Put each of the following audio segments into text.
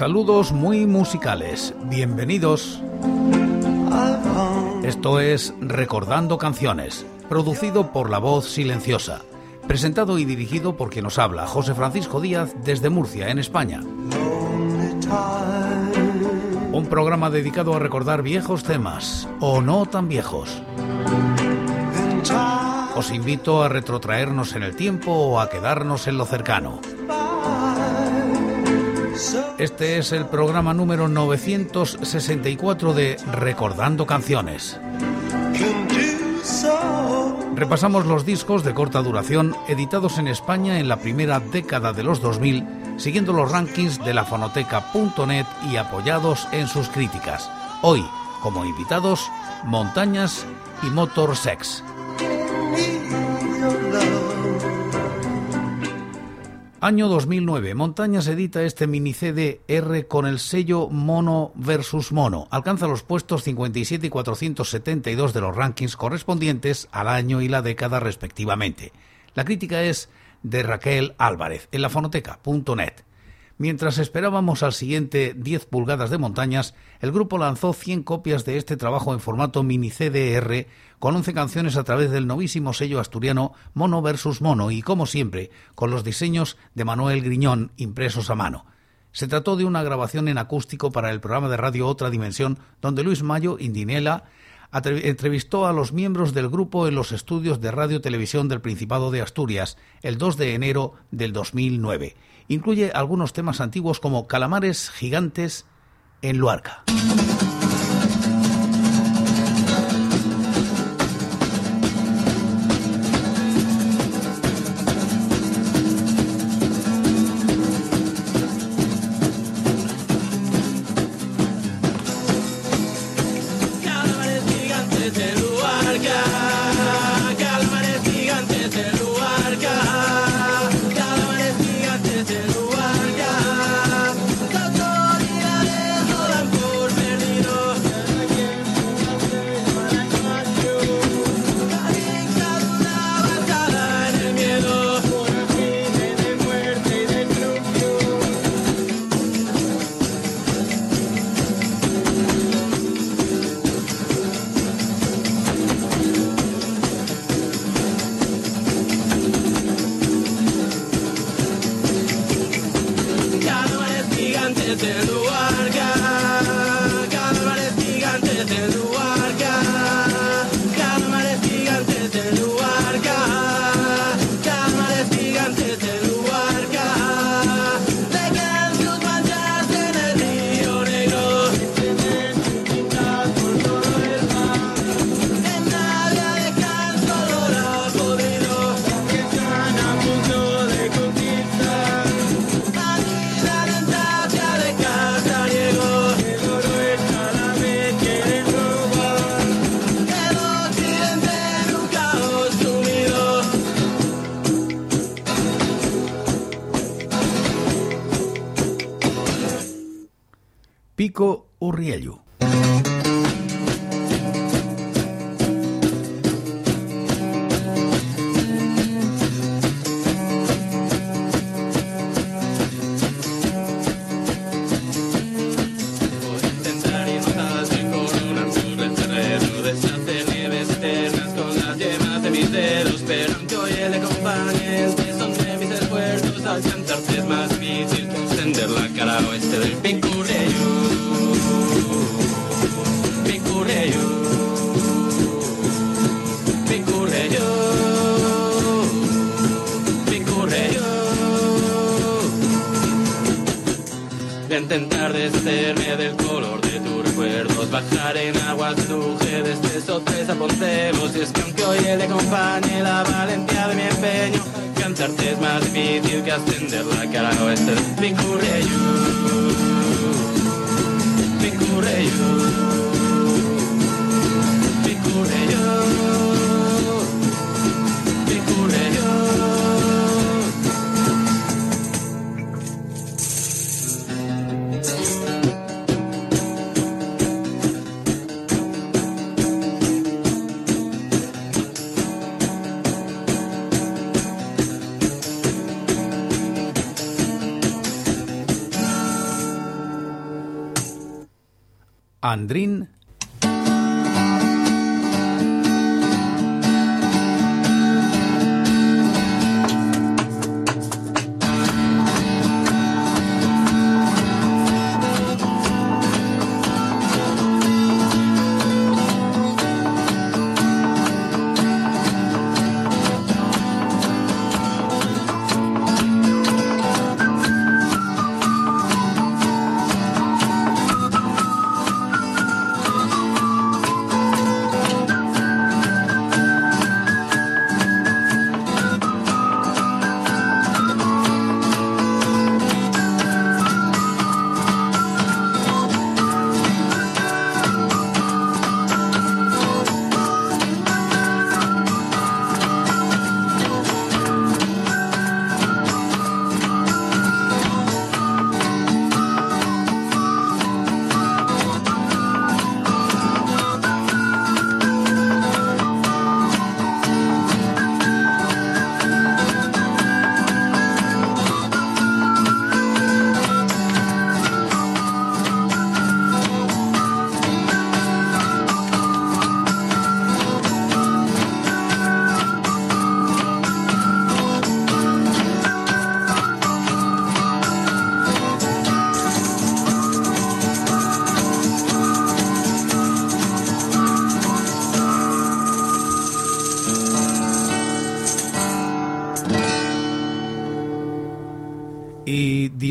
Saludos muy musicales. Bienvenidos. Esto es Recordando Canciones, producido por La Voz Silenciosa, presentado y dirigido por quien nos habla, José Francisco Díaz, desde Murcia, en España. Un programa dedicado a recordar viejos temas, o no tan viejos. Os invito a retrotraernos en el tiempo o a quedarnos en lo cercano. Este es el programa número 964 de Recordando Canciones. Repasamos los discos de corta duración editados en España en la primera década de los 2000, siguiendo los rankings de la fonoteca.net y apoyados en sus críticas. Hoy, como invitados, Montañas y Motor Sex. Año 2009. Montañas edita este mini CD R con el sello Mono versus Mono. Alcanza los puestos 57 y 472 de los rankings correspondientes al año y la década respectivamente. La crítica es de Raquel Álvarez en la fonoteca.net. Mientras esperábamos al siguiente 10 pulgadas de montañas, el grupo lanzó 100 copias de este trabajo en formato mini CDR con 11 canciones a través del novísimo sello asturiano Mono versus Mono y, como siempre, con los diseños de Manuel Griñón impresos a mano. Se trató de una grabación en acústico para el programa de radio Otra Dimensión, donde Luis Mayo Indinela entrevistó a los miembros del grupo en los estudios de Radio Televisión del Principado de Asturias el 2 de enero del 2009 incluye algunos temas antiguos como calamares gigantes en Luarca. Pico Aurélio. Andrín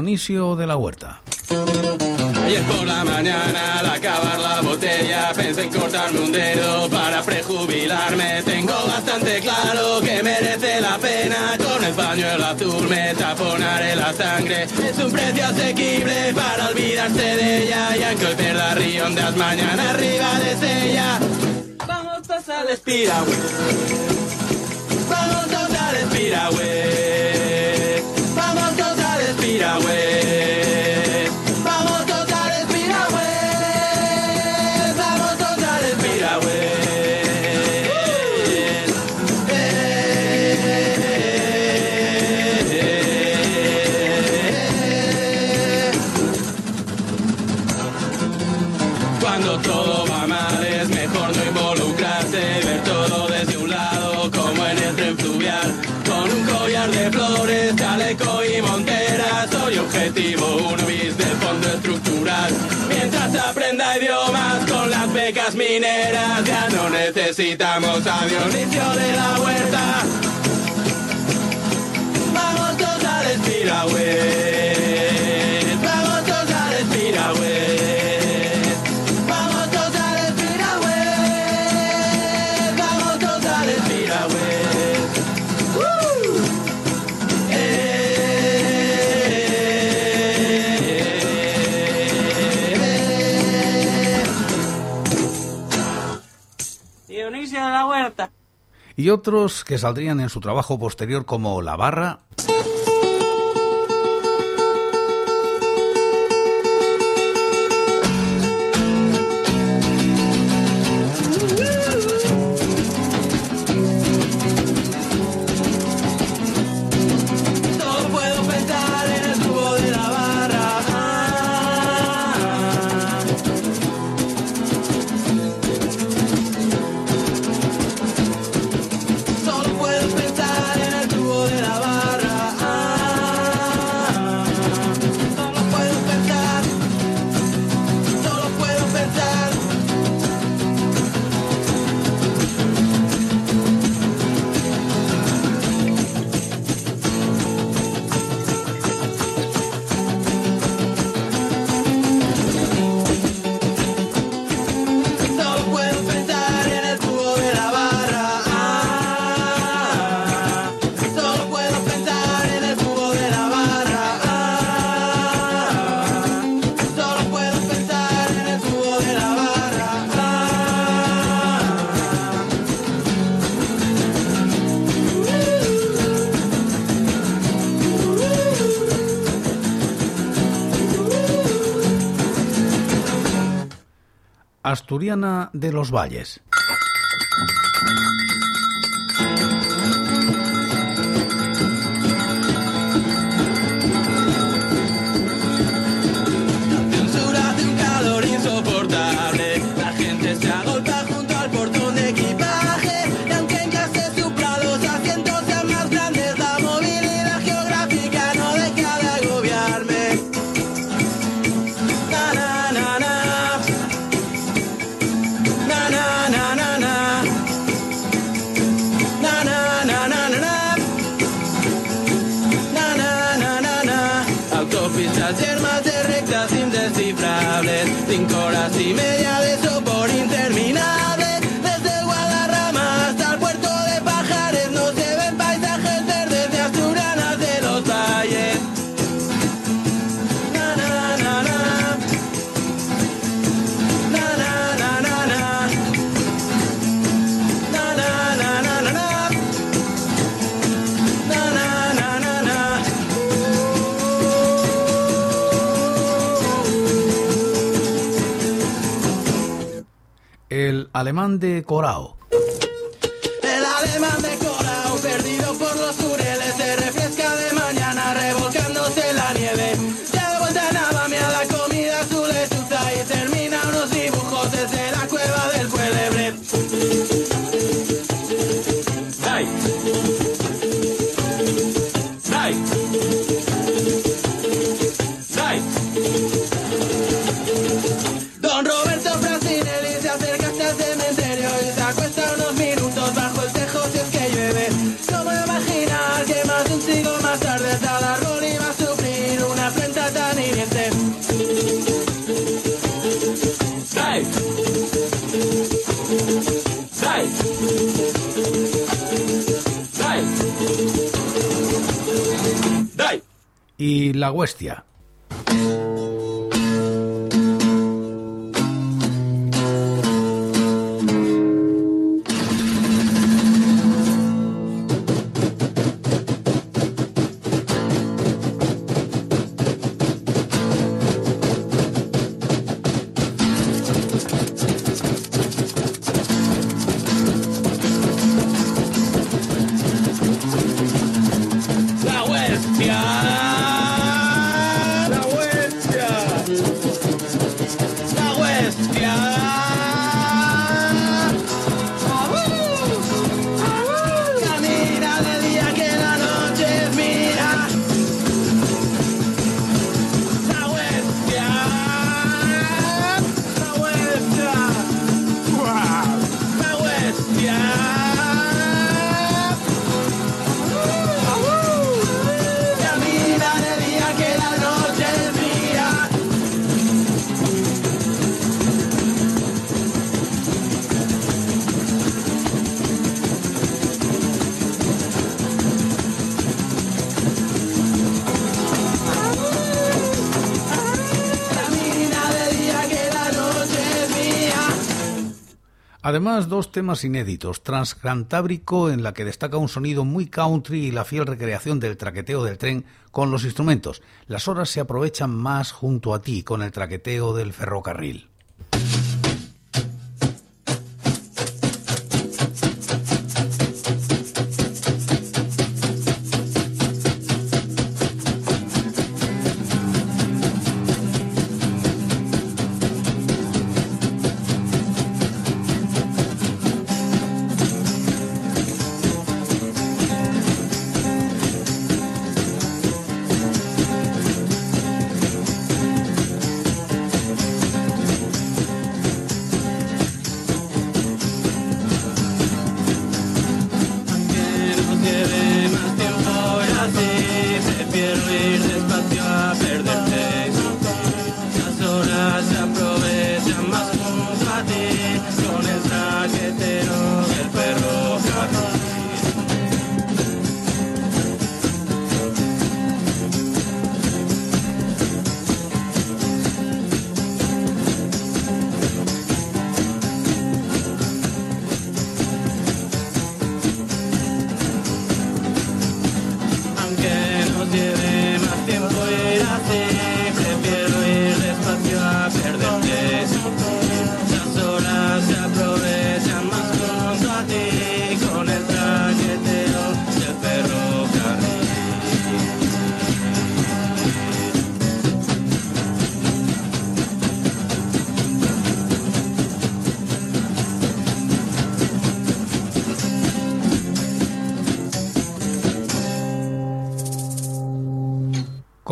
Dionisio de la Huerta. Ayer por la mañana al acabar la botella pensé en cortarme un dedo para prejubilarme. Tengo bastante claro que merece la pena. Con el pañuelo azul me taponaré la sangre. Es un precio asequible para olvidarse de ella. Y aunque hoy pierda riondas mañana arriba de ella. Vamos todos al espiragüe. Vamos todos al espiragüe. Al necesitamos a Dionisio de la Huerta. Vamos todos al espiragüe. Dionisio de la Huerta. Y otros que saldrían en su trabajo posterior como La Barra, Asturiana de los Valles. si me. alemán de Corao. El alemán de Corao, perdido por los la huestia. Además, dos temas inéditos, Transcantábrico, en la que destaca un sonido muy country y la fiel recreación del traqueteo del tren con los instrumentos. Las horas se aprovechan más junto a ti con el traqueteo del ferrocarril.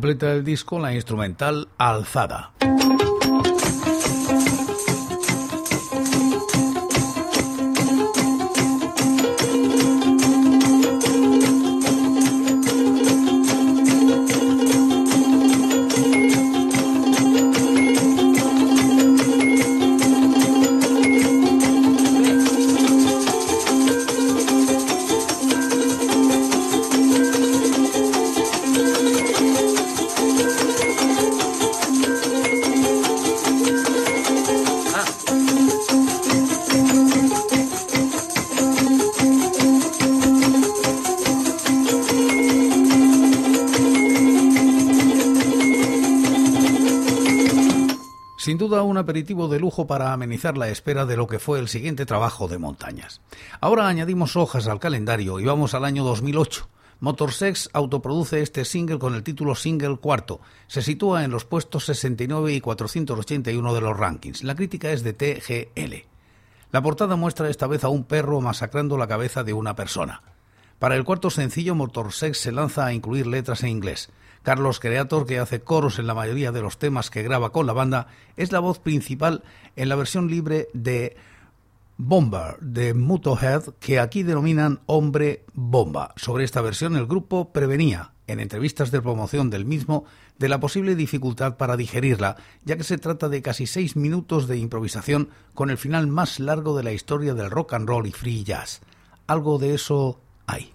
completa del disco la instrumental Alzada. Sin duda un aperitivo de lujo para amenizar la espera de lo que fue el siguiente trabajo de montañas. Ahora añadimos hojas al calendario y vamos al año 2008. Motorsex autoproduce este single con el título Single Cuarto. Se sitúa en los puestos 69 y 481 de los rankings. La crítica es de TGL. La portada muestra esta vez a un perro masacrando la cabeza de una persona. Para el cuarto sencillo, Motorsex se lanza a incluir letras en inglés. Carlos Creator, que hace coros en la mayoría de los temas que graba con la banda, es la voz principal en la versión libre de Bomber de Mutohead, que aquí denominan Hombre Bomba. Sobre esta versión el grupo prevenía, en entrevistas de promoción del mismo, de la posible dificultad para digerirla, ya que se trata de casi seis minutos de improvisación con el final más largo de la historia del rock and roll y free jazz. Algo de eso hay.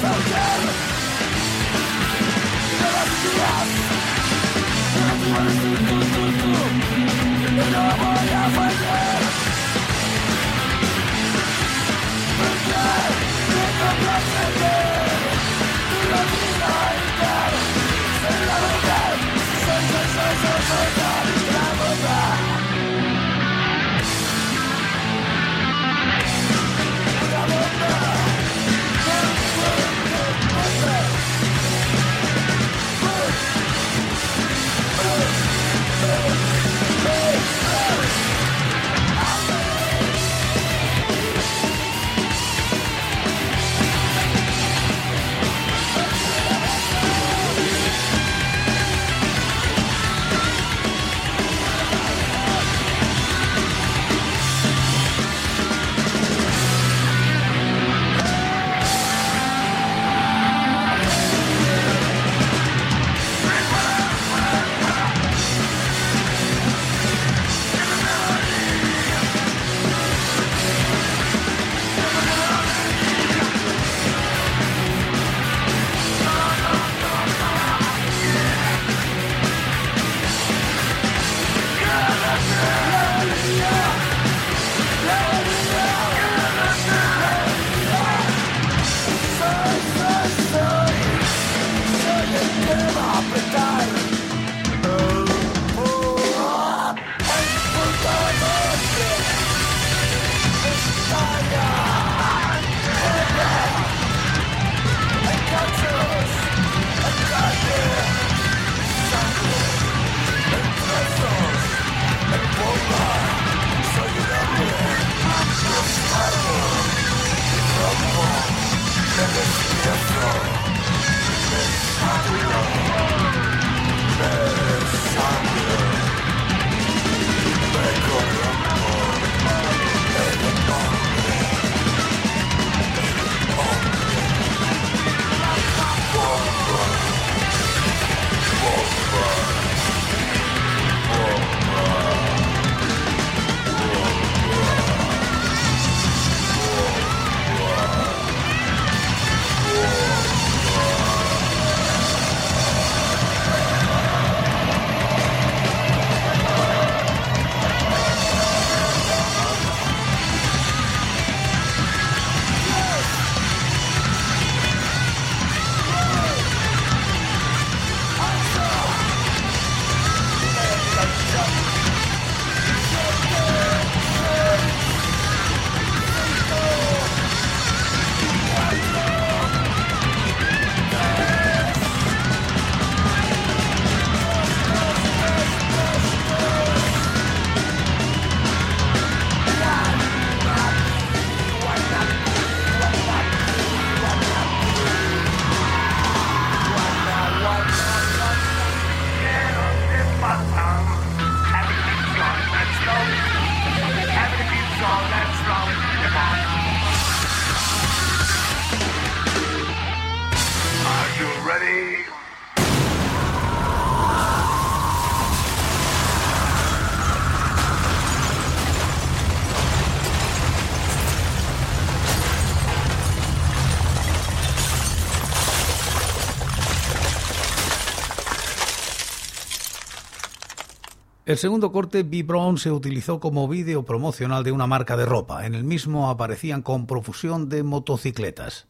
found El segundo corte, B. Brown, se utilizó como vídeo promocional de una marca de ropa. En el mismo aparecían con profusión de motocicletas.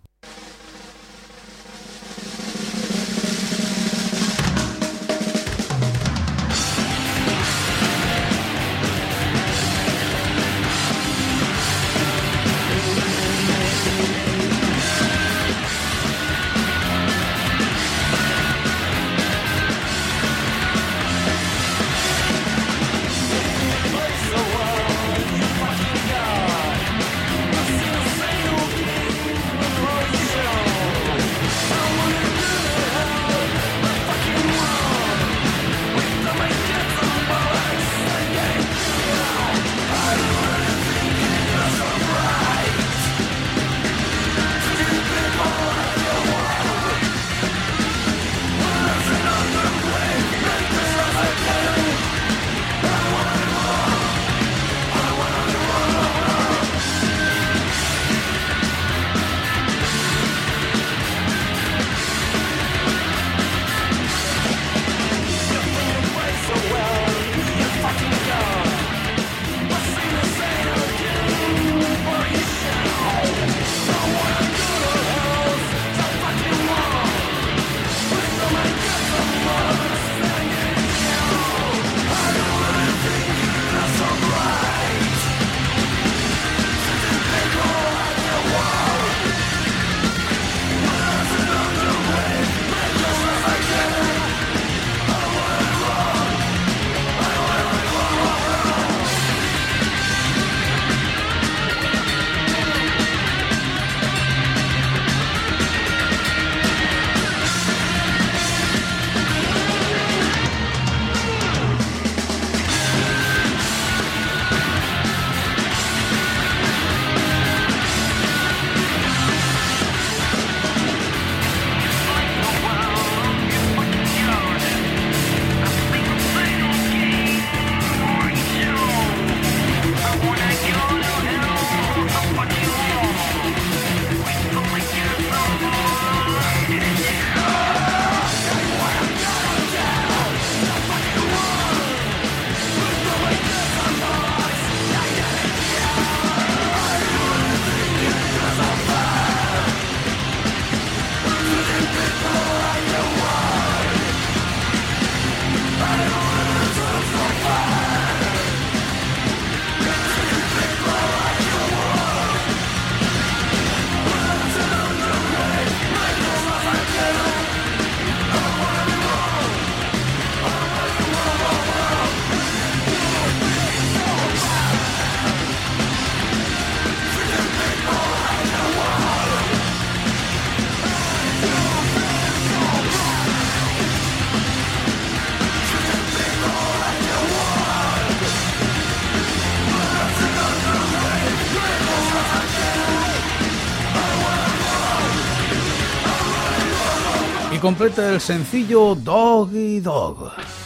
Completa el sencillo Doggy Dog.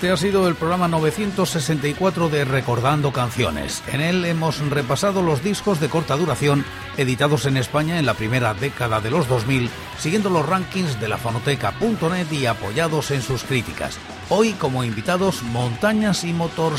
Este ha sido el programa 964 de Recordando Canciones. En él hemos repasado los discos de corta duración editados en España en la primera década de los 2000, siguiendo los rankings de la fonoteca.net y apoyados en sus críticas. Hoy como invitados Montañas y Motor